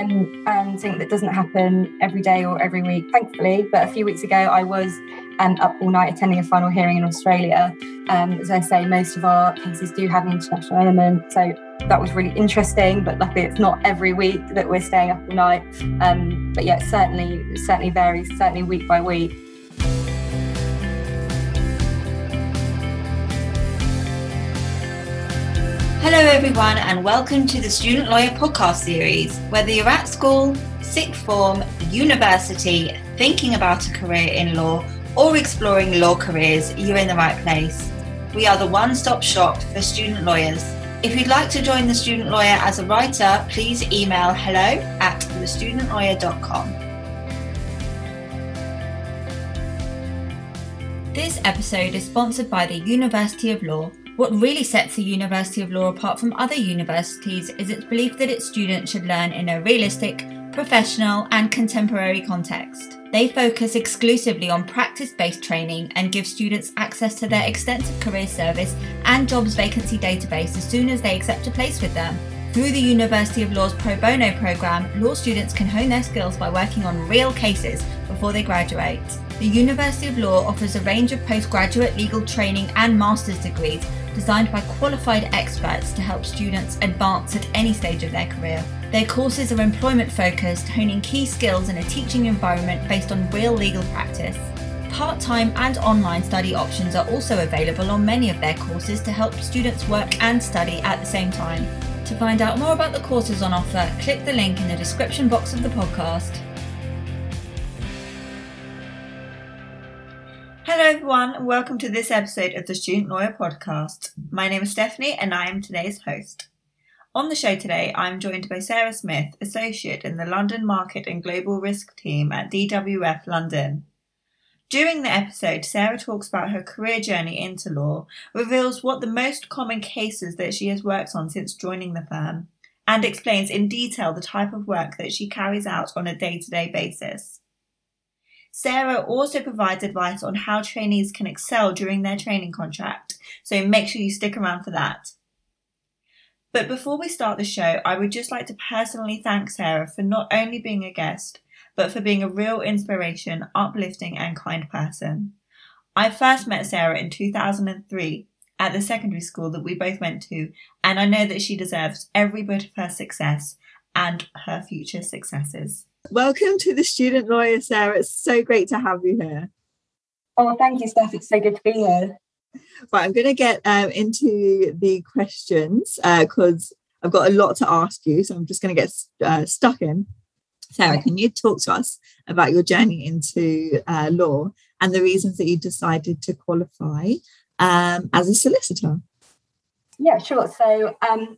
um, and think that doesn't happen every day or every week, thankfully. But a few weeks ago, I was um, up all night attending a final hearing in Australia. Um, as I say, most of our cases do have an international element, so that was really interesting. But luckily, it's not every week that we're staying up all night. Um, but yeah, certainly, certainly varies, certainly week by week. Hello, everyone, and welcome to the Student Lawyer podcast series. Whether you're at school, sixth form, university, thinking about a career in law, or exploring law careers, you're in the right place. We are the one stop shop for student lawyers. If you'd like to join the Student Lawyer as a writer, please email hello at thestudentlawyer.com. This episode is sponsored by the University of Law. What really sets the University of Law apart from other universities is its belief that its students should learn in a realistic, professional, and contemporary context. They focus exclusively on practice based training and give students access to their extensive career service and jobs vacancy database as soon as they accept a place with them. Through the University of Law's Pro Bono program, law students can hone their skills by working on real cases before they graduate. The University of Law offers a range of postgraduate legal training and master's degrees designed by qualified experts to help students advance at any stage of their career. Their courses are employment focused, honing key skills in a teaching environment based on real legal practice. Part time and online study options are also available on many of their courses to help students work and study at the same time. To find out more about the courses on offer, click the link in the description box of the podcast. Hello, everyone, and welcome to this episode of the Student Lawyer Podcast. My name is Stephanie, and I am today's host. On the show today, I'm joined by Sarah Smith, Associate in the London Market and Global Risk Team at DWF London. During the episode, Sarah talks about her career journey into law, reveals what the most common cases that she has worked on since joining the firm, and explains in detail the type of work that she carries out on a day to day basis. Sarah also provides advice on how trainees can excel during their training contract, so make sure you stick around for that. But before we start the show, I would just like to personally thank Sarah for not only being a guest, but for being a real inspiration, uplifting, and kind person. I first met Sarah in 2003 at the secondary school that we both went to, and I know that she deserves every bit of her success and her future successes. Welcome to the Student Lawyer, Sarah. It's so great to have you here. Oh, thank you, Steph. It's so good to be here. Right, I'm going to get um, into the questions because uh, I've got a lot to ask you. So I'm just going to get uh, stuck in. Sarah, can you talk to us about your journey into uh, law and the reasons that you decided to qualify um, as a solicitor? Yeah, sure. So, um,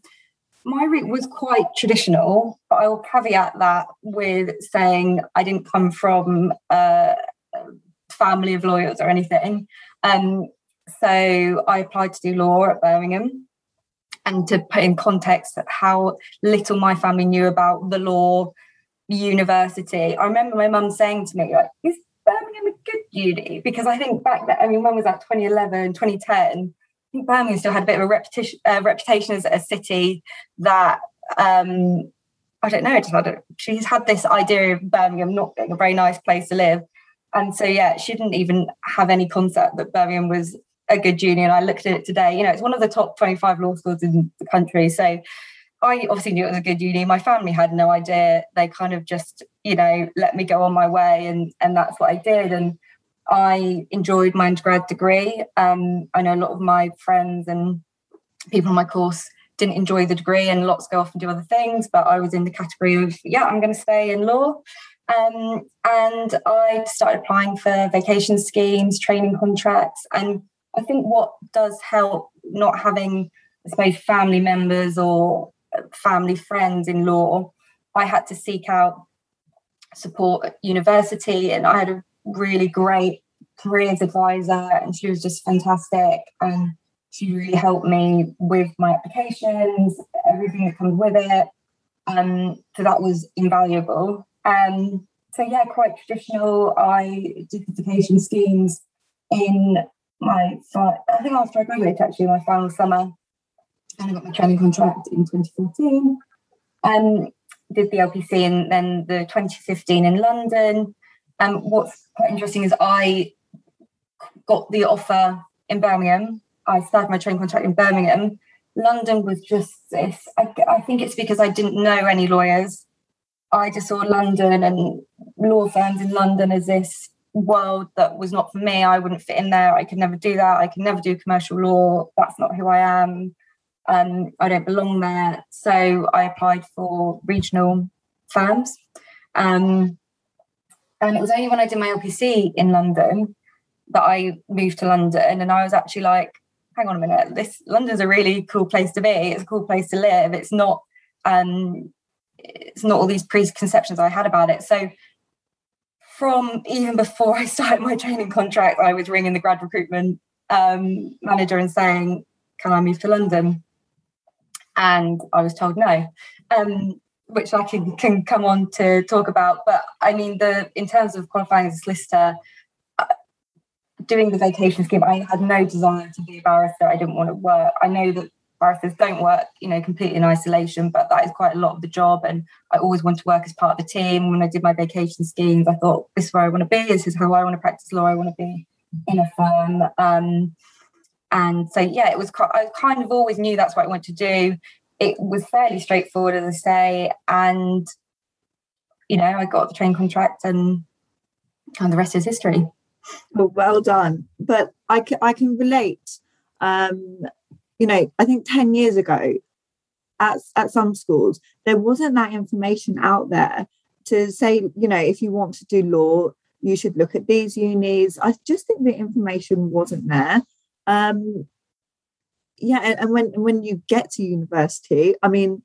my route was quite traditional, but I will caveat that with saying I didn't come from a family of lawyers or anything. Um, so I applied to do law at Birmingham. And to put in context how little my family knew about the law university, I remember my mum saying to me, like, is Birmingham a good uni? Because I think back then, I mean, when was that, 2011, 2010? Think Birmingham still had a bit of a reputation, uh, reputation as a city that um, I don't know. Just, I don't, she's had this idea of Birmingham not being a very nice place to live, and so yeah, she didn't even have any concept that Birmingham was a good uni. And I looked at it today. You know, it's one of the top twenty-five law schools in the country. So I obviously knew it was a good uni. My family had no idea. They kind of just, you know, let me go on my way, and and that's what I did. And I enjoyed my undergrad degree. Um, I know a lot of my friends and people on my course didn't enjoy the degree and lots go off and do other things, but I was in the category of, yeah, I'm going to stay in law. Um, and I started applying for vacation schemes, training contracts. And I think what does help not having, I suppose, family members or family friends in law, I had to seek out support at university and I had a really great careers advisor, and she was just fantastic. And she really helped me with my applications, everything that comes with it. Um, so that was invaluable. Um, so yeah, quite traditional. I did vacation schemes in my, I think after I graduated, actually, my final summer, and I got my training contract in 2014. Um, did the LPC and then the 2015 in London. And um, what's quite interesting is I got the offer in Birmingham. I started my training contract in Birmingham. London was just this. I, I think it's because I didn't know any lawyers. I just saw London and law firms in London as this world that was not for me. I wouldn't fit in there. I could never do that. I could never do commercial law. That's not who I am. Um, I don't belong there. So I applied for regional firms. Um, and it was only when I did my LPC in London that I moved to London. And I was actually like, hang on a minute, this London's a really cool place to be. It's a cool place to live. It's not um it's not all these preconceptions I had about it. So from even before I started my training contract, I was ringing the grad recruitment um, manager and saying, "Can I move to London?" And I was told no, um, which I can can come on to talk about. But I mean, the in terms of qualifying as a solicitor, doing the vacation scheme, I had no desire to be a barrister. I didn't want to work. I know that barristers don't work, you know, completely in isolation, but that is quite a lot of the job. And I always want to work as part of the team. When I did my vacation schemes, I thought this is where I want to be. This is how I want to practice law. I want to be in a firm. Um, and so, yeah, it was. I kind of always knew that's what I wanted to do. It was fairly straightforward, as I say, and you know, I got the train contract, and and the rest is history. Well, well done. But I can, I can relate. Um, you know, I think 10 years ago at, at some schools, there wasn't that information out there to say, you know, if you want to do law, you should look at these unis. I just think the information wasn't there. Um, yeah, and, and when when you get to university, I mean,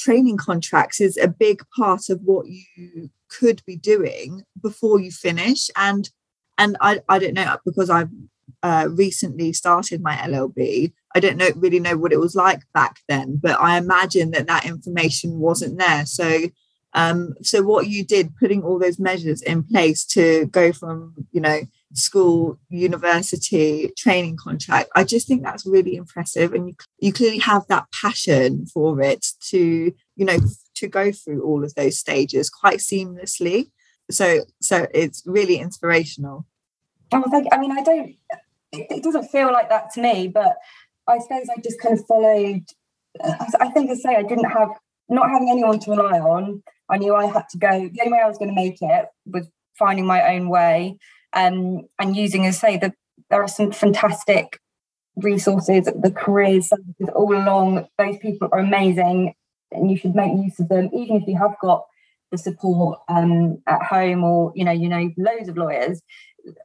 training contracts is a big part of what you could be doing before you finish. And and I, I don't know because I've uh, recently started my LLB. I don't know really know what it was like back then, but I imagine that that information wasn't there. So, um, so what you did, putting all those measures in place to go from you know school, university, training contract, I just think that's really impressive, and you, you clearly have that passion for it to you know to go through all of those stages quite seamlessly. So, so it's really inspirational. Oh, thank you. I mean, I don't it, doesn't feel like that to me, but I suppose I just kind of followed. I think I say I didn't have not having anyone to rely on. I knew I had to go. The only way I was going to make it was finding my own way um, and using, as I say, the, there are some fantastic resources, the careers services all along. Those people are amazing, and you should make use of them, even if you have got the support um, at home or you know you know loads of lawyers.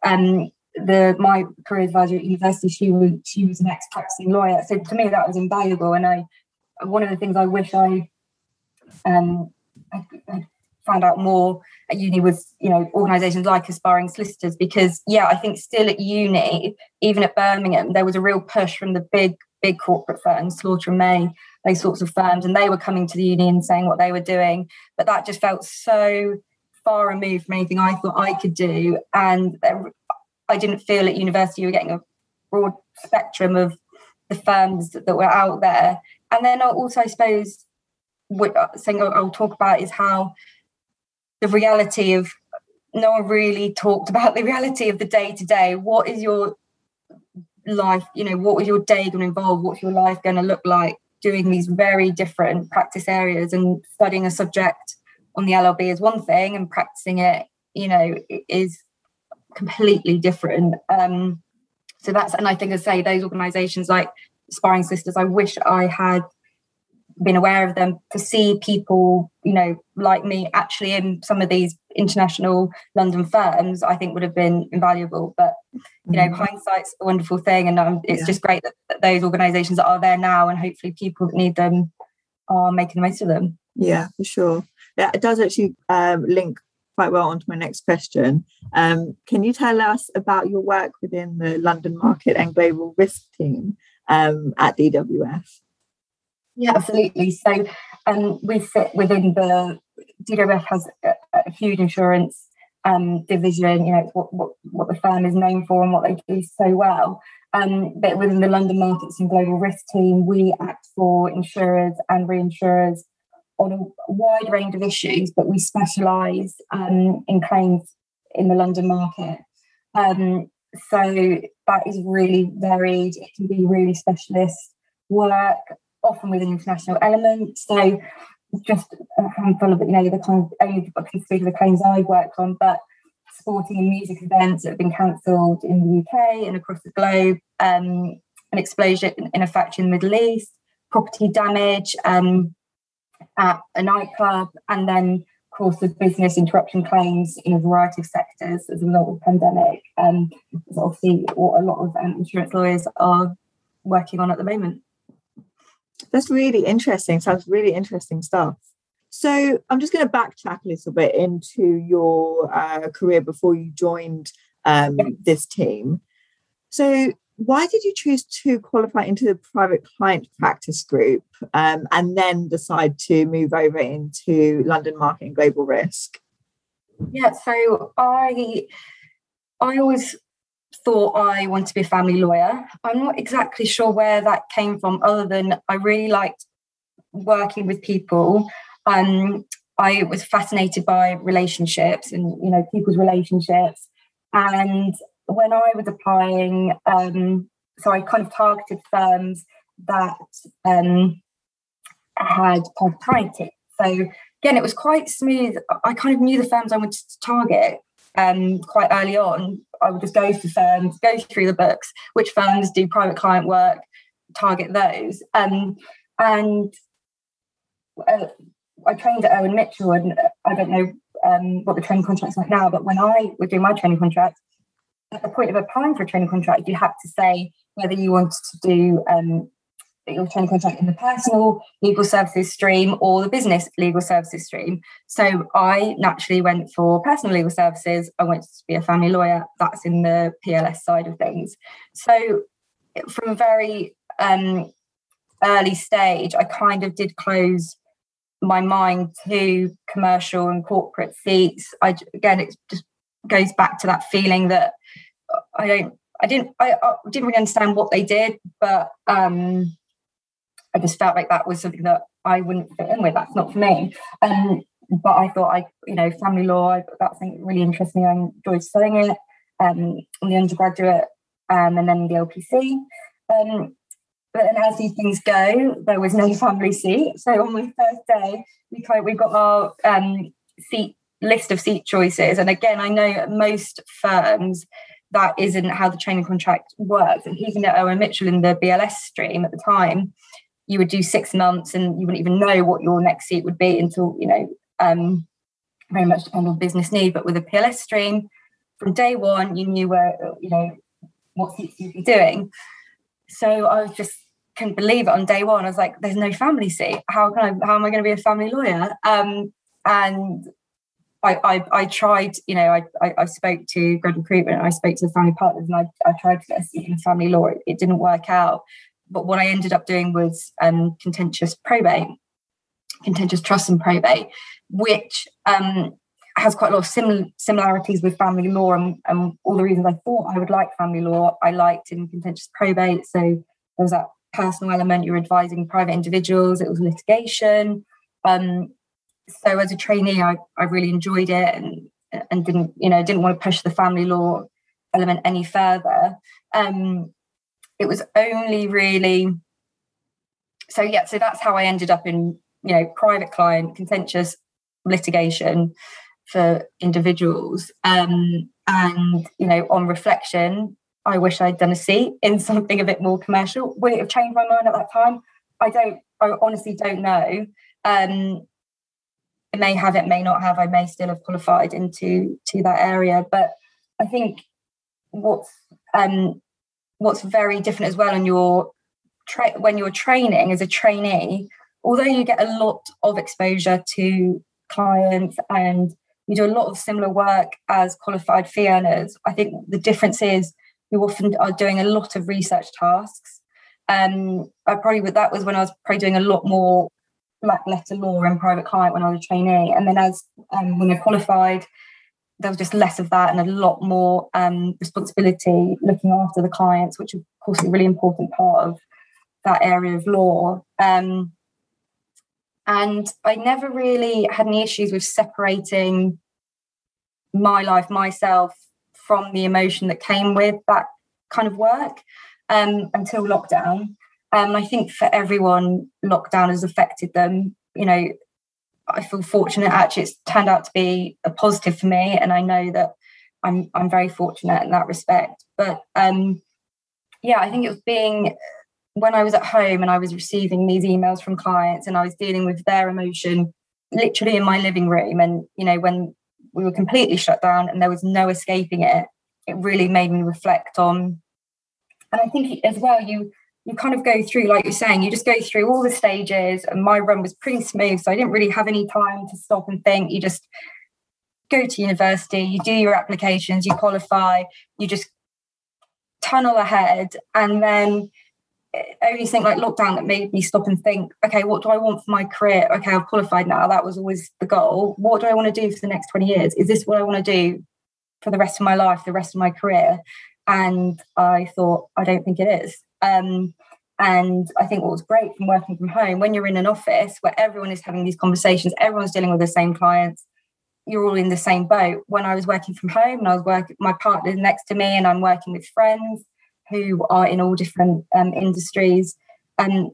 Um, the my career advisor at university, she was she was an ex practicing lawyer. So to me, that was invaluable. And I one of the things I wish I um I, I found out more at uni was you know organisations like aspiring solicitors because yeah I think still at uni even at Birmingham there was a real push from the big big corporate firms Slaughter and May those sorts of firms and they were coming to the uni and saying what they were doing but that just felt so far removed from anything I thought I could do and I didn't feel at university you were getting a broad spectrum of the firms that, were out there. And then also, I suppose, what thing I'll talk about is how the reality of no one really talked about the reality of the day to day. What is your life? You know, what was your day going to involve? What's your life going to look like? Doing these very different practice areas and studying a subject on the LLB is one thing, and practicing it, you know, is completely different. Um, so that's, and I think I say those organisations like Aspiring Solicitors, I wish I had been aware of them to see people, you know, like me actually in some of these international London firms, I think would have been invaluable. But you know, mm-hmm. hindsight's a wonderful thing, and um, it's yeah. just great that, that those organisations are there now, and hopefully people that need them are making the most of them. Yeah, for sure. Yeah, it does actually um, link quite well onto my next question. Um, can you tell us about your work within the London Market and Global Risk team um, at DWF? Yeah, absolutely. So um, we sit within the DWF has a, a huge insurance um, division. You know, what, what what the firm is known for and what they do so well. Um, but within the London Markets and Global Risk team, we act for insurers and reinsurers on a wide range of issues, but we specialise um, in claims in the London market. Um, so that is really varied. It can be really specialist work, often with an international element. So just a handful of, you know, the kind of only I can of the claims I've worked on, but sporting and music events that have been cancelled in the UK and across the globe, um, an explosion in a factory in the Middle East, property damage um, at a nightclub, and then of course the business interruption claims in a variety of sectors as a result of the pandemic. Um, obviously what a lot of um, insurance lawyers are working on at the moment. That's really interesting. Sounds really interesting stuff. So I'm just going to backtrack a little bit into your uh, career before you joined um, this team. So why did you choose to qualify into the private client practice group um, and then decide to move over into London market and global risk? Yeah, so I I always thought I wanted to be a family lawyer. I'm not exactly sure where that came from, other than I really liked working with people. Um, I was fascinated by relationships and you know people's relationships, and when I was applying, um, so I kind of targeted firms that um, had private So again, it was quite smooth. I kind of knew the firms I wanted to target um, quite early on. I would just go for firms, go through the books, which firms do private client work, target those. Um, and uh, I trained at Irwin Mitchell, and I don't know um, what the training contract's like now, but when I was doing my training contract, at the point of applying for a training contract, you had to say whether you wanted to do um, your training contact in the personal legal services stream or the business legal services stream. So I naturally went for personal legal services. I wanted to be a family lawyer. That's in the PLS side of things. So from a very um, early stage, I kind of did close my mind to commercial and corporate seats. I again, it just goes back to that feeling that I don't, I didn't, I, I didn't really understand what they did, but um, I just felt like that was something that I wouldn't fit in with. That's not for me. Um, but I thought I, you know, family law, that's something really interests me. I enjoyed studying it um, in the undergraduate um, and then the LPC. Um, but then as these things go, there was no family seat. So on my first day, we kind of, we got our um, seat list of seat choices. And again, I know most firms that isn't how the training contract works. And even at Irwin Mitchell in the BLS stream at the time, you would do six months and you wouldn't even know what your next seat would be until, you know, um, very much depend on business need. But with a PLS stream, from day one, you knew where, you know, what seats you'd be doing. So I just couldn't believe it on day one. I was like, there's no family seat. How can I, how am I going to be a family lawyer? Um, and I, I, I tried, you know, I, I, I spoke to grad recruitment, I spoke to the family partners, and I, I tried to get a seat in family law. It, it didn't work out. But what I ended up doing was um, contentious probate, contentious trust and probate, which um, has quite a lot of sim- similarities with family law and, and all the reasons I thought I would like family law, I liked in contentious probate. So there was that personal element, you're advising private individuals, it was litigation. Um, so as a trainee, I, I really enjoyed it and and didn't you know didn't want to push the family law element any further. Um, it was only really so yeah. So that's how I ended up in you know private client contentious litigation for individuals. Um, and you know on reflection, I wish I'd done a seat in something a bit more commercial. Would it have changed my mind at that time? I don't. I honestly don't know. Um, it may have, it may not have. I may still have qualified into to that area, but I think what's um, what's very different as well in your tra- when you're training as a trainee, although you get a lot of exposure to clients and you do a lot of similar work as qualified fee earners. I think the difference is you often are doing a lot of research tasks. Um, I probably would that was when I was probably doing a lot more black letter law and private client when I was a trainee. And then as um, when I qualified, there was just less of that and a lot more um, responsibility looking after the clients, which of course is a really important part of that area of law. Um, And I never really had any issues with separating my life, myself, from the emotion that came with that kind of work um, until lockdown. Um, I think for everyone, lockdown has affected them. You know, I feel fortunate. Actually, it's turned out to be a positive for me, and I know that I'm I'm very fortunate in that respect. But um, yeah, I think it was being when I was at home and I was receiving these emails from clients and I was dealing with their emotion literally in my living room. And, you know, when we were completely shut down and there was no escaping it, it really made me reflect on. And I think as well, you you kind of go through, like you're saying, you just go through all the stages. And my run was pretty smooth. So I didn't really have any time to stop and think. You just go to university, you do your applications, you qualify, you just tunnel ahead. And then eh, only thing like lockdown that made me stop and think, okay, what do I want for my career? Okay, I've qualified now. That was always the goal. What do I want to do for the next 20 years? Is this what I want to do for the rest of my life, the rest of my career? And I thought, I don't think it is. Um, and I think what was great from working from home, when you're in an office where everyone is having these conversations, everyone's dealing with the same clients, you're all in the same boat. When I was working from home and I was working, my partner's next to me and I'm working with friends, who are in all different um, industries. And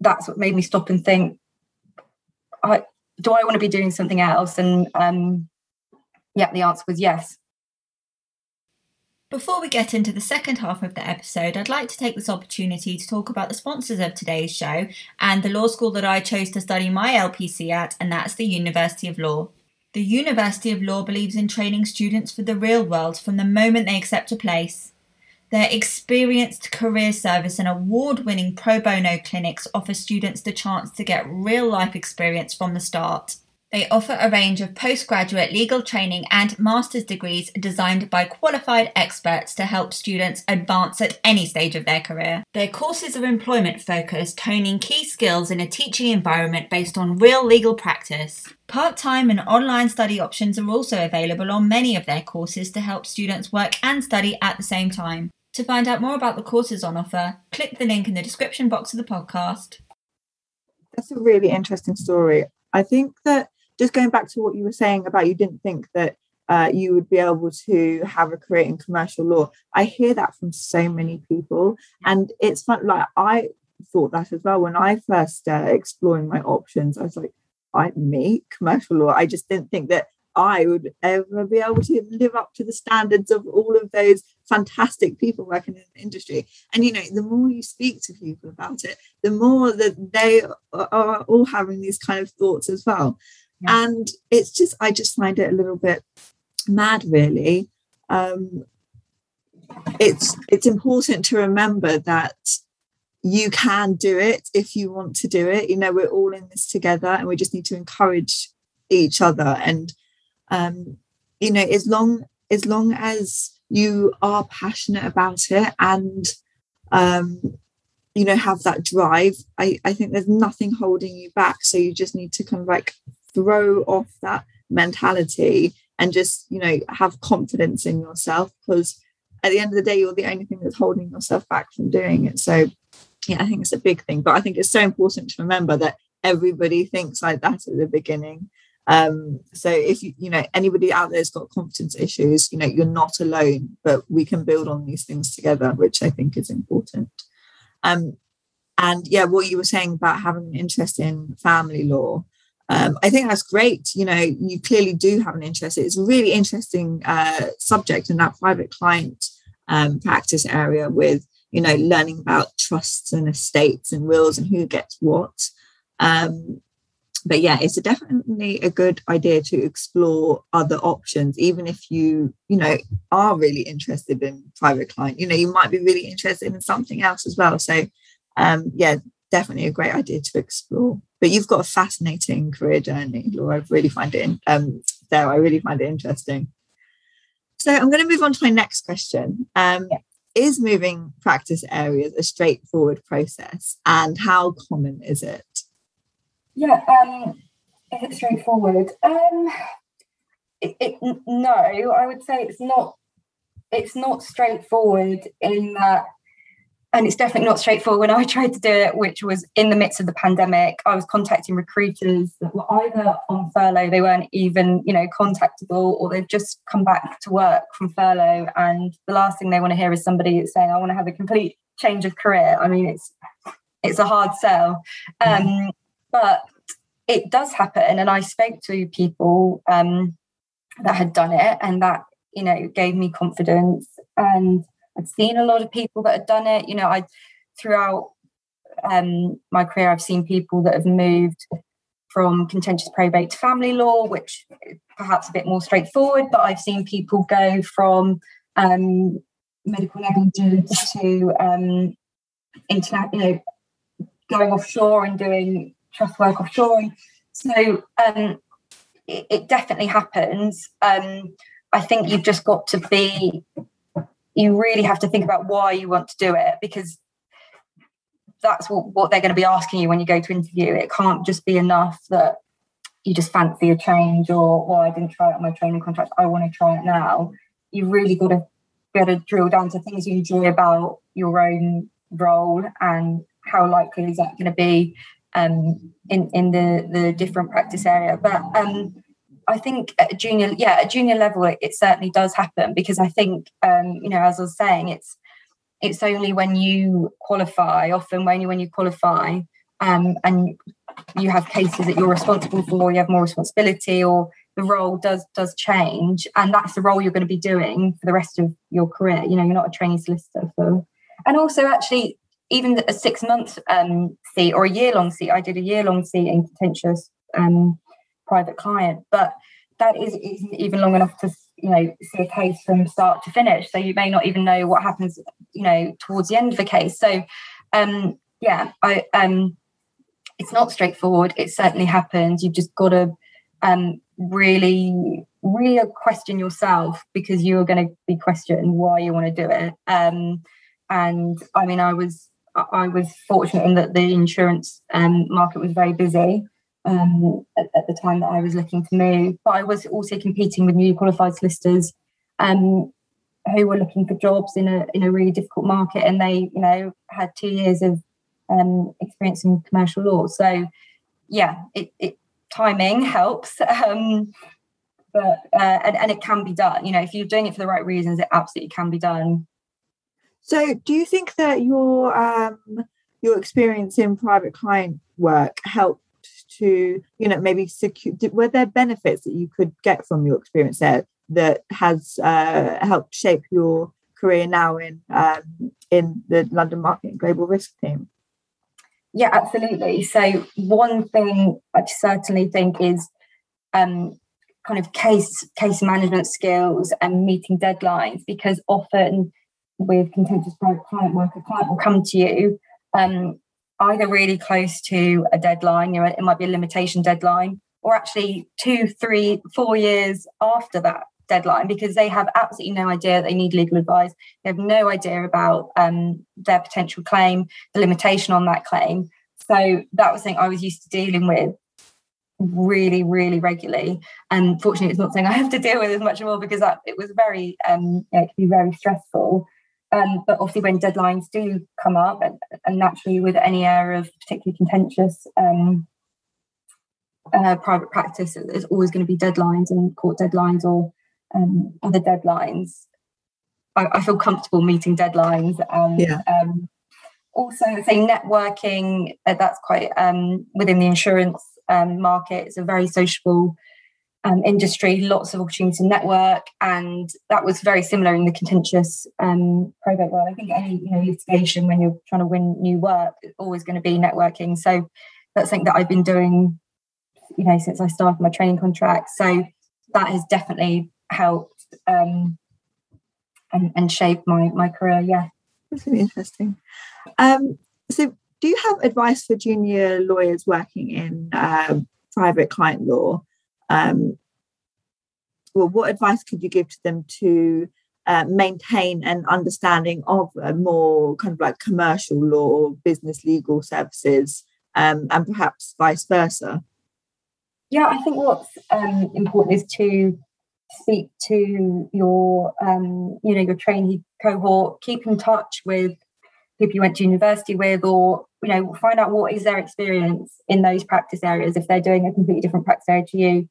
that's what made me stop and think, I, do I want to be doing something else? And um, yeah, the answer was yes. Before we get into the second half of the episode, I'd like to take this opportunity to talk about the sponsors of today's show and the law school that I chose to study my LPC at, and that's the University of Law. The University of Law believes in training students for the real world from the moment they accept a place. Their experienced career service and award winning pro bono clinics offer students the chance to get real life experience from the start. They offer a range of postgraduate legal training and master's degrees designed by qualified experts to help students advance at any stage of their career. Their courses are employment focused, honing key skills in a teaching environment based on real legal practice. Part time and online study options are also available on many of their courses to help students work and study at the same time. To find out more about the courses on offer, click the link in the description box of the podcast. That's a really interesting story. I think that just going back to what you were saying about you didn't think that uh, you would be able to have a career in commercial law. I hear that from so many people, and it's fun. Like I thought that as well when I first uh, exploring my options. I was like, I me commercial law. I just didn't think that I would ever be able to live up to the standards of all of those fantastic people working in the industry. And you know, the more you speak to people about it, the more that they are all having these kind of thoughts as well. Yeah. And it's just, I just find it a little bit mad, really. Um, it's it's important to remember that you can do it if you want to do it. You know, we're all in this together, and we just need to encourage each other and um, you know as long as long as you are passionate about it and um, you know have that drive I, I think there's nothing holding you back so you just need to kind of like throw off that mentality and just you know have confidence in yourself because at the end of the day you're the only thing that's holding yourself back from doing it so yeah i think it's a big thing but i think it's so important to remember that everybody thinks like that at the beginning um, so if you, you know anybody out there's got confidence issues, you know, you're not alone, but we can build on these things together, which I think is important. Um, and yeah, what you were saying about having an interest in family law, um, I think that's great. You know, you clearly do have an interest. It's a really interesting uh, subject in that private client um, practice area with, you know, learning about trusts and estates and wills and who gets what. Um, but yeah it's a definitely a good idea to explore other options even if you you know are really interested in private client you know you might be really interested in something else as well so um yeah definitely a great idea to explore but you've got a fascinating career journey laura i really find it in, um sarah i really find it interesting so i'm going to move on to my next question um yeah. is moving practice areas a straightforward process and how common is it yeah, um, is it straightforward? Um, it, it, no, I would say it's not. It's not straightforward in that and it's definitely not straightforward. When I tried to do it, which was in the midst of the pandemic, I was contacting recruiters that were either on furlough, they weren't even, you know, contactable, or they've just come back to work from furlough. And the last thing they want to hear is somebody saying, I want to have a complete change of career. I mean, it's it's a hard sell. Um, but it does happen. And I spoke to people um, that had done it and that, you know, gave me confidence. And I'd seen a lot of people that had done it. You know, I throughout um, my career, I've seen people that have moved from contentious probate to family law, which perhaps a bit more straightforward. But I've seen people go from um, medical negligence to um, internet, you know, going offshore and doing trust work offshore. So um, it, it, definitely happens. Um, I think you've just got to be you really have to think about why you want to do it because that's what, what they're going to be asking you when you go to interview. It can't just be enough that you just fancy a change or, well, I didn't try it on my training contract. I want to try it now. You've really got to be able to drill down to things you enjoy about your own role and how likely is that going to be um, in in the the different practice area. But um, I think at junior, yeah, at junior level, it, it certainly does happen because I think, um, you know, as I was saying, it's it's only when you qualify, often when you when you qualify, um, and you have cases that you're responsible for, you have more responsibility, or the role does does change, and that's the role you're going to be doing for the rest of your career. You know, you're not a trainee solicitor, so and also actually even a six month um, seat or a year long seat. I did a year long seat in contentious um, private client, but that is, isn't even long enough to you know see a case from start to finish. So you may not even know what happens, you know, towards the end of the case. So um, yeah, I um, it's not straightforward. It certainly happens. You've just got to um, really really question yourself because you're going to be questioned why you want to do it. Um, and I mean, I was I was fortunate in that the insurance um, market was very busy um, at, at, the time that I was looking to move. But I was also competing with newly qualified solicitors um, who were looking for jobs in a in a really difficult market, and they you know had two years of um, experience in commercial law. So yeah, it, it timing helps. Um, but uh, and, and it can be done. You know, if you're doing it for the right reasons, it absolutely can be done. So, do you think that your um, your experience in private client work helped to you know maybe secure were there benefits that you could get from your experience there that has uh, helped shape your career now in um, in the London Market Global Risk team? Yeah, absolutely. So one thing I certainly think is um, kind of case case management skills and meeting deadlines because often with contentious client work, a client will come to you um, either really close to a deadline, you know, it might be a limitation deadline, or actually two, three, four years after that deadline because they have absolutely no idea they need legal advice. They have no idea about um, their potential claim, the limitation on that claim. So that was something I was used to dealing with really, really regularly. And fortunately, it's not something I have to deal with as much more because that, it was very, um, it can be very stressful. Um, but obviously, when deadlines do come up, and, and naturally with any area of particularly contentious um, uh, private practice, there's always going to be deadlines and court deadlines or um, other deadlines. I, I, feel comfortable meeting deadlines. And yeah. Um, also, say networking, uh, that's quite um, within the insurance um, market. It's a very sociable um, industry, lots of opportunity to network, and that was very similar in the contentious um, probate world. I think any you know litigation when you're trying to win new work, it's always going to be networking. So that's something that I've been doing, you know, since I started my training contract. So that has definitely helped um, and and shaped my my career. Yeah, that's really interesting. Um, so, do you have advice for junior lawyers working in uh, private client law? Um, well, what advice could you give to them to uh, maintain an understanding of a more kind of like commercial law or business legal services um, and perhaps vice versa? Yeah, I think what's um, important is to speak to your, um, you know, your trainee cohort, keep in touch with people you went to university with, or you know, find out what is their experience in those practice areas if they're doing a completely different practice area to you.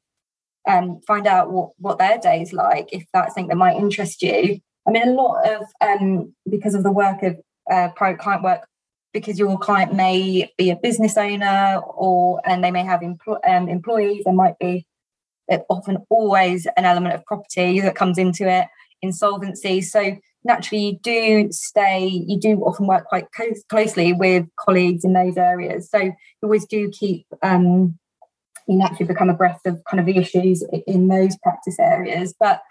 Um, find out what what their day is like if that's something that might interest you. I mean, a lot of um, because of the work of uh, private client work, because your client may be a business owner or and they may have empl- um, employees. There might be uh, often always an element of property that comes into it, insolvency. So naturally you do stay you do often work quite close, closely with colleagues in those areas so you always do keep um, you naturally become abreast of kind of the issues in those practice areas but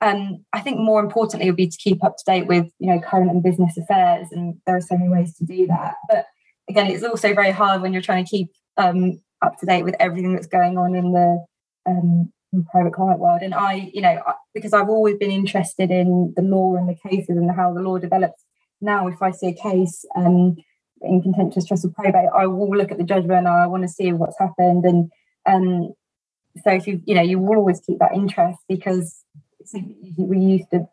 um, I think more importantly would be to keep up to date with you know current and business affairs and there are so many ways to do that but again it's also very hard when you're trying to keep um, up to date with everything that's going on in the um, in private client world. And I, you know, because I've always been interested in the law and the cases and how the law develops. Now, if I see a case um, in contentious trust or probate, I will look at the judgment I want to see what's happened. And um, so, if you, you know, you will always keep that interest because we used to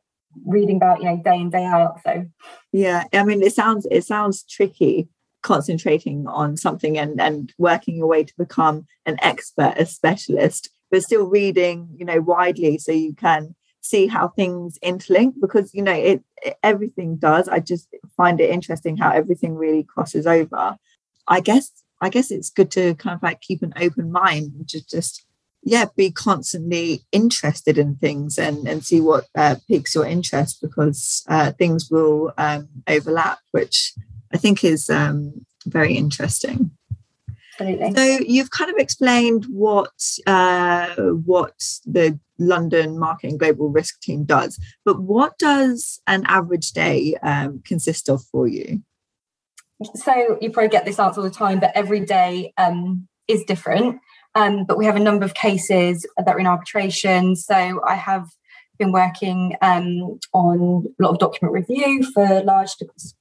reading about, you know, day in day out. So, yeah, I mean, it sounds it sounds tricky concentrating on something and and working your way to become an expert, a specialist but still reading, you know, widely so you can see how things interlink because you know it, it, everything does i just find it interesting how everything really crosses over i guess i guess it's good to kind of like keep an open mind and just just yeah be constantly interested in things and and see what uh, piques your interest because uh, things will um, overlap which i think is um, very interesting Absolutely. So you've kind of explained what uh, what the London Market and Global Risk Team does, but what does an average day um, consist of for you? So you probably get this answer all the time, but every day um, is different. Um, but we have a number of cases that are in arbitration. So I have been working um, on a lot of document review for large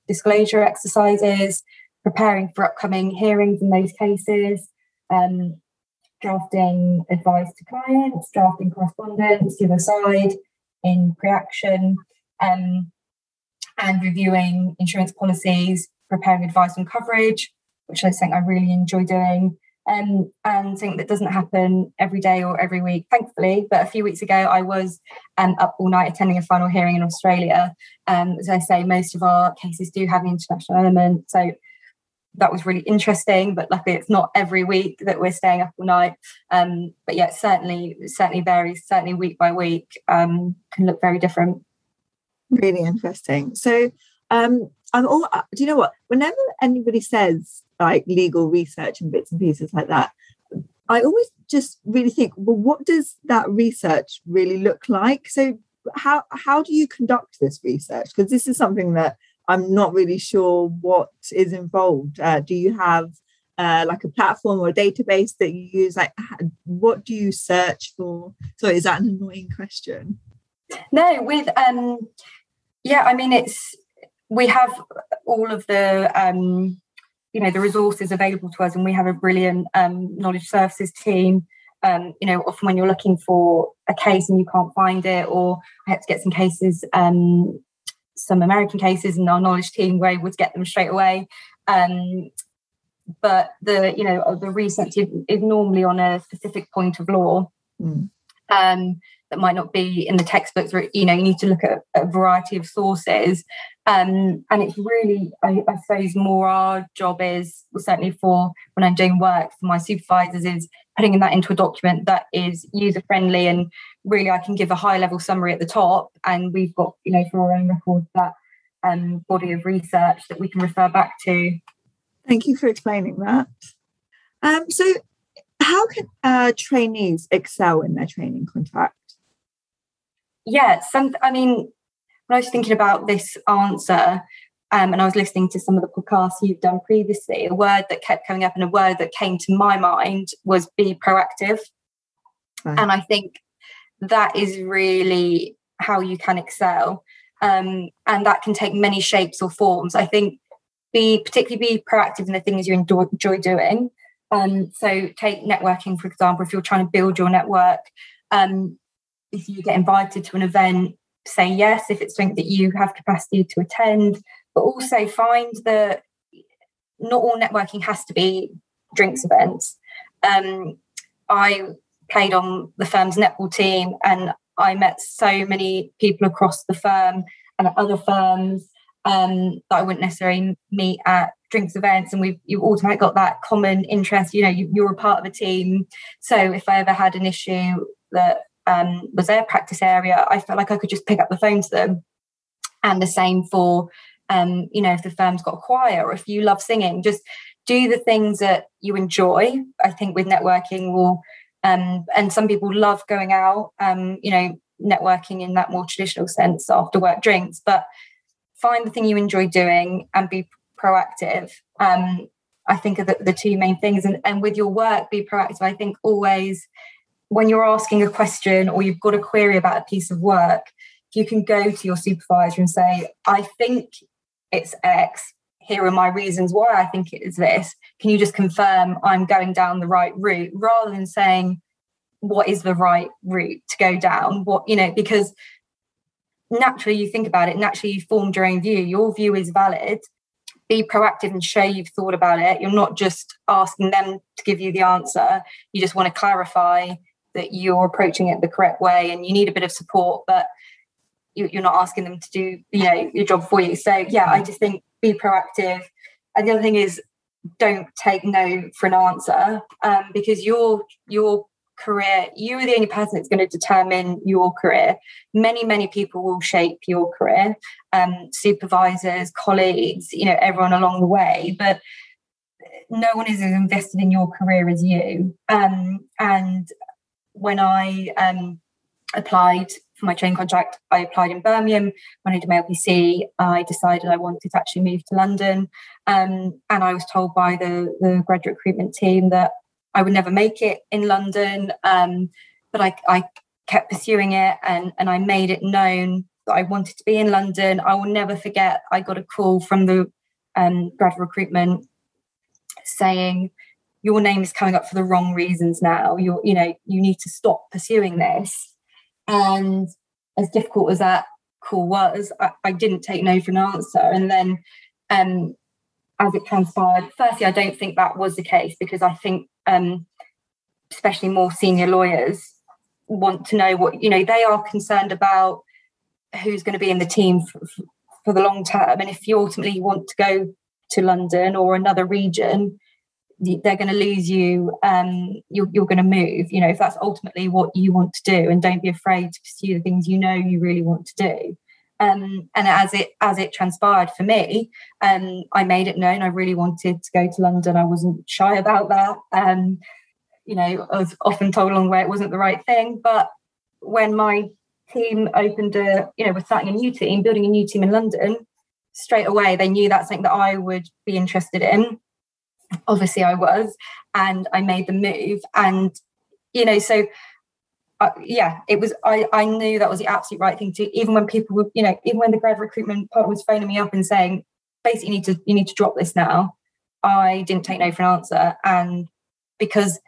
disclosure exercises preparing for upcoming hearings in those cases, um, drafting advice to clients, drafting correspondence to the side in pre-action, um, and reviewing insurance policies, preparing advice on coverage, which I think I really enjoy doing. Um, and something that doesn't happen every day or every week, thankfully. But a few weeks ago, I was um, up all night attending a final hearing in Australia. Um, as I say, most of our cases do have an international element. So that was really interesting. But luckily, it's not every week that we're staying up all night. Um, but yeah, certainly, certainly varies. Certainly, week by week um, can look very different. Really interesting. So, um, I'm all. Uh, do you know what? Whenever anybody says like legal research and bits and pieces like that, I always just really think, well, what does that research really look like? So, how how do you conduct this research? Because this is something that I'm not really sure what is involved. Uh, do you have uh, like a platform or a database that you use? Like, what do you search for? So, is that an annoying question? No, with um, yeah, I mean, it's we have all of the um, you know the resources available to us, and we have a brilliant um, knowledge services team. Um, you know, often when you're looking for a case and you can't find it, or I had to get some cases um, some American cases, and our knowledge team were able to get them straight away. Um, but the you know the research is normally on a specific point of law mm. um, that might not be in the textbooks. Or, you know, you need to look at a variety of sources, um, and it's really, I, I, suppose, more our job is well, certainly for when I'm doing work for my supervisors is putting that into a document that is user friendly and really I can give a high level summary at the top, and we've got you know for our own record that um, body of research that we can refer back to. Thank you for explaining that. Um, so, how can uh, trainees excel in their training contract? Yeah, some. I mean, when I was thinking about this answer, um, and I was listening to some of the podcasts you've done previously, a word that kept coming up and a word that came to my mind was be proactive. Right. And I think that is really how you can excel. Um, and that can take many shapes or forms. I think be particularly be proactive in the things you enjoy, enjoy doing. Um, so take networking, for example, if you're trying to build your network, um, if you get invited to an event, say yes. If it's something that you have capacity to attend, but also find that not all networking has to be drinks events. Um, I played on the firm's netball team and I met so many people across the firm and other firms um, that I wouldn't necessarily meet at drinks events and we've you've automatically got that common interest you know you, you're a part of a team so if i ever had an issue that um, was their practice area i felt like i could just pick up the phone to them. And the same for um, you know if the firm's got a choir or if you love singing just do the things that you enjoy. I think with networking will um, and some people love going out um, you know networking in that more traditional sense after work drinks but find the thing you enjoy doing and be proactive. Um, i think are the, the two main things. And, and with your work be proactive. I think always when you're asking a question or you've got a query about a piece of work you can go to your supervisor and say i think it's x. Here are my reasons why i think it is this. Can you just confirm i'm going down the right route? Rather than saying what is the right route to go down? What you know because naturally you think about it naturally you formed your own view. Your view is valid. Be proactive and show you've thought about it. You're not just asking them to give you the answer. You just want to clarify that you're approaching it the correct way and you need a bit of support, but you, are not asking them to do you know your job for you. So yeah, I just think be proactive. And the other thing is don't take no for an answer um, because your your career you are the only person that's going to determine your career many many people will shape your career um, supervisors colleagues you know everyone along the way but no one is as invested in your career as you um, and when i um, applied for my training contract i applied in birmingham when i did my lpc i decided i wanted to actually move to london um, and i was told by the, the graduate recruitment team that I would never make it in London. Um, but I, I kept pursuing it and, and I made it known that I wanted to be in London. I will never forget, I got a call from the um, grad recruitment saying, your name is coming up for the wrong reasons now. You're, you know, you need to stop pursuing this. And as difficult as that call was, I, I didn't take no for an answer. And then um, as it transpired, firstly, I don't think that was the case because I think um, especially more senior lawyers want to know what you know they are concerned about who's going to be in the team for, for the long term and if you ultimately want to go to london or another region they're going to lose you um, you're, you're going to move you know if that's ultimately what you want to do and don't be afraid to pursue the things you know you really want to do um, and as it as it transpired for me, um, I made it known I really wanted to go to London. I wasn't shy about that. Um, you know, I was often told along the way it wasn't the right thing. But when my team opened a, you know, we're starting a new team, building a new team in London, straight away they knew that's something that I would be interested in. Obviously, I was, and I made the move. And you know, so uh, yeah, it was. I I knew that was the absolute right thing to. Even when people were, you know, even when the grad recruitment part was phoning me up and saying, basically, you need to you need to drop this now. I didn't take no for an answer, and because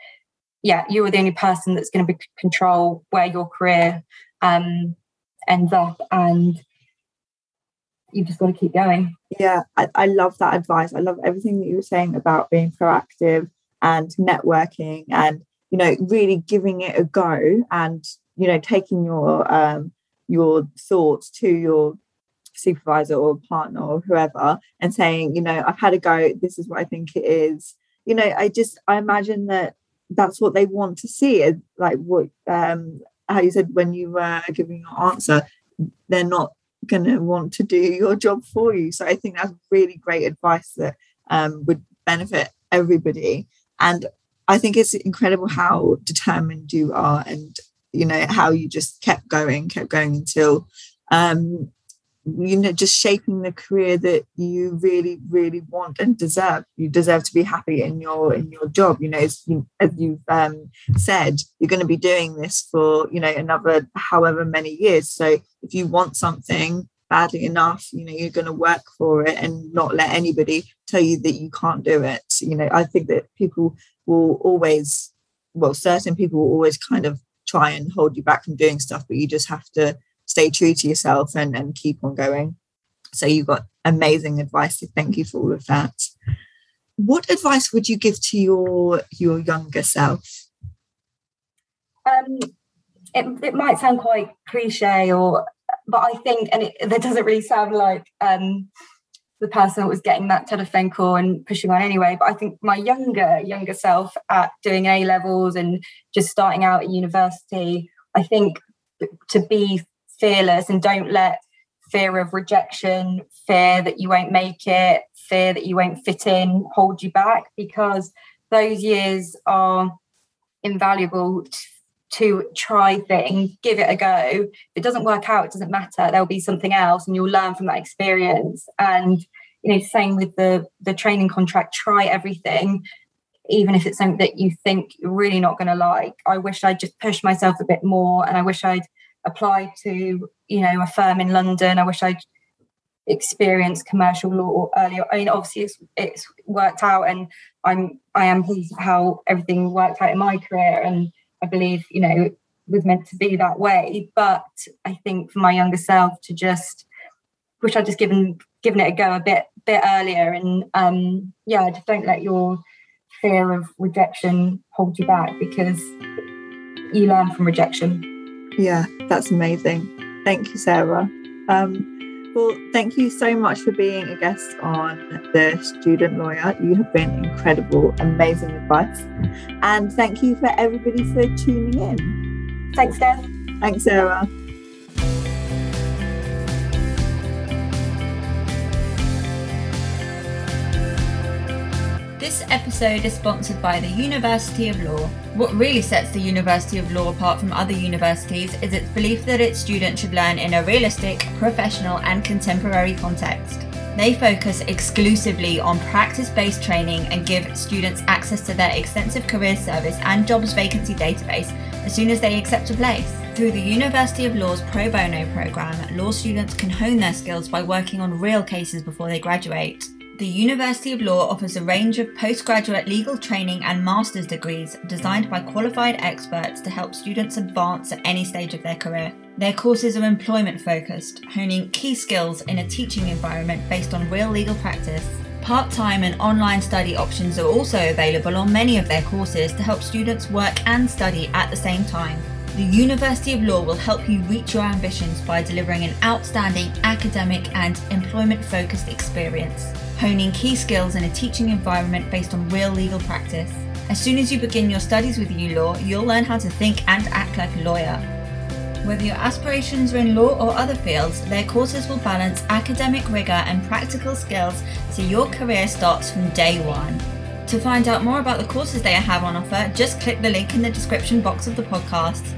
yeah, you were the only person that's going to be control where your career um, ends up, and you've just got to keep going. Yeah, I, I love that advice. I love everything that you were saying about being proactive and networking and you know really giving it a go and you know taking your um your thoughts to your supervisor or partner or whoever and saying you know i've had a go this is what i think it is you know i just i imagine that that's what they want to see like what um how you said when you were giving your answer they're not going to want to do your job for you. So i think that's really great advice that um, would benefit everybody. And I think it's incredible how determined you are and you know how you just kept going, kept going until um you know just shaping the career that you really really want and deserve. You deserve to be happy in your in your job. You know as, you, as you've um, said you're going to be doing this for you know another however many years. So if you want something badly enough you know you're going to work for it and not let anybody tell you that you can't do it. You know i think that people will always, well, certain people will always kind of try and hold you back from doing stuff, but you just have to stay true to yourself and, and keep on going. So you've got amazing advice. Thank you for all of that. What advice would you give to your your younger self? Um, it, it might sound quite cliche, or but I think, and it, that doesn't really sound like um, the person that was getting that telephone call and pushing on anyway. But I think my younger younger self at doing A levels and just starting out at university, I think to be fearless and don't let fear of rejection, fear that you won't make it, fear that you won't fit in hold you back because those years are invaluable to try things, give it a go. If it doesn't work out, it doesn't matter. There'll be something else and you'll learn from that experience. And you know, same with the the training contract, try everything, even if it's something that you think you're really not going to like. I wish I'd just pushed myself a bit more and I wish I'd applied to, you know, a firm in London. I wish I'd experienced commercial law earlier. I mean, obviously it's it's worked out and I'm I am pleased how everything worked out in my career and I believe, you know, it was meant to be that way. But I think for my younger self to just wish I'd just given given it a go a bit bit earlier. And um, yeah, just don't let your fear of rejection hold you back because you learn from rejection. Yeah, that's amazing. Thank you, Sarah. Um, well, thank you so much for being a guest on The Student Lawyer. You have been incredible, amazing advice. And thank you for everybody for tuning in. Thanks, Steph. Thanks, Sarah. This episode is sponsored by the University of Law. What really sets the University of Law apart from other universities is its belief that its students should learn in a realistic, professional, and contemporary context. They focus exclusively on practice based training and give students access to their extensive career service and jobs vacancy database as soon as they accept a place. Through the University of Law's pro bono program, law students can hone their skills by working on real cases before they graduate. The University of Law offers a range of postgraduate legal training and master's degrees designed by qualified experts to help students advance at any stage of their career. Their courses are employment focused, honing key skills in a teaching environment based on real legal practice. Part time and online study options are also available on many of their courses to help students work and study at the same time. The University of Law will help you reach your ambitions by delivering an outstanding academic and employment focused experience honing key skills in a teaching environment based on real legal practice. As soon as you begin your studies with ULaw, you'll learn how to think and act like a lawyer. Whether your aspirations are in law or other fields, their courses will balance academic rigour and practical skills so your career starts from day one. To find out more about the courses they have on offer, just click the link in the description box of the podcast.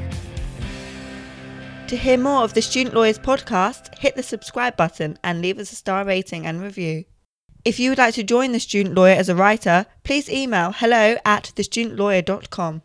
To hear more of the Student Lawyers podcast, hit the subscribe button and leave us a star rating and review. If you would like to join the student lawyer as a writer, please email hello at thestudentlawyer.com.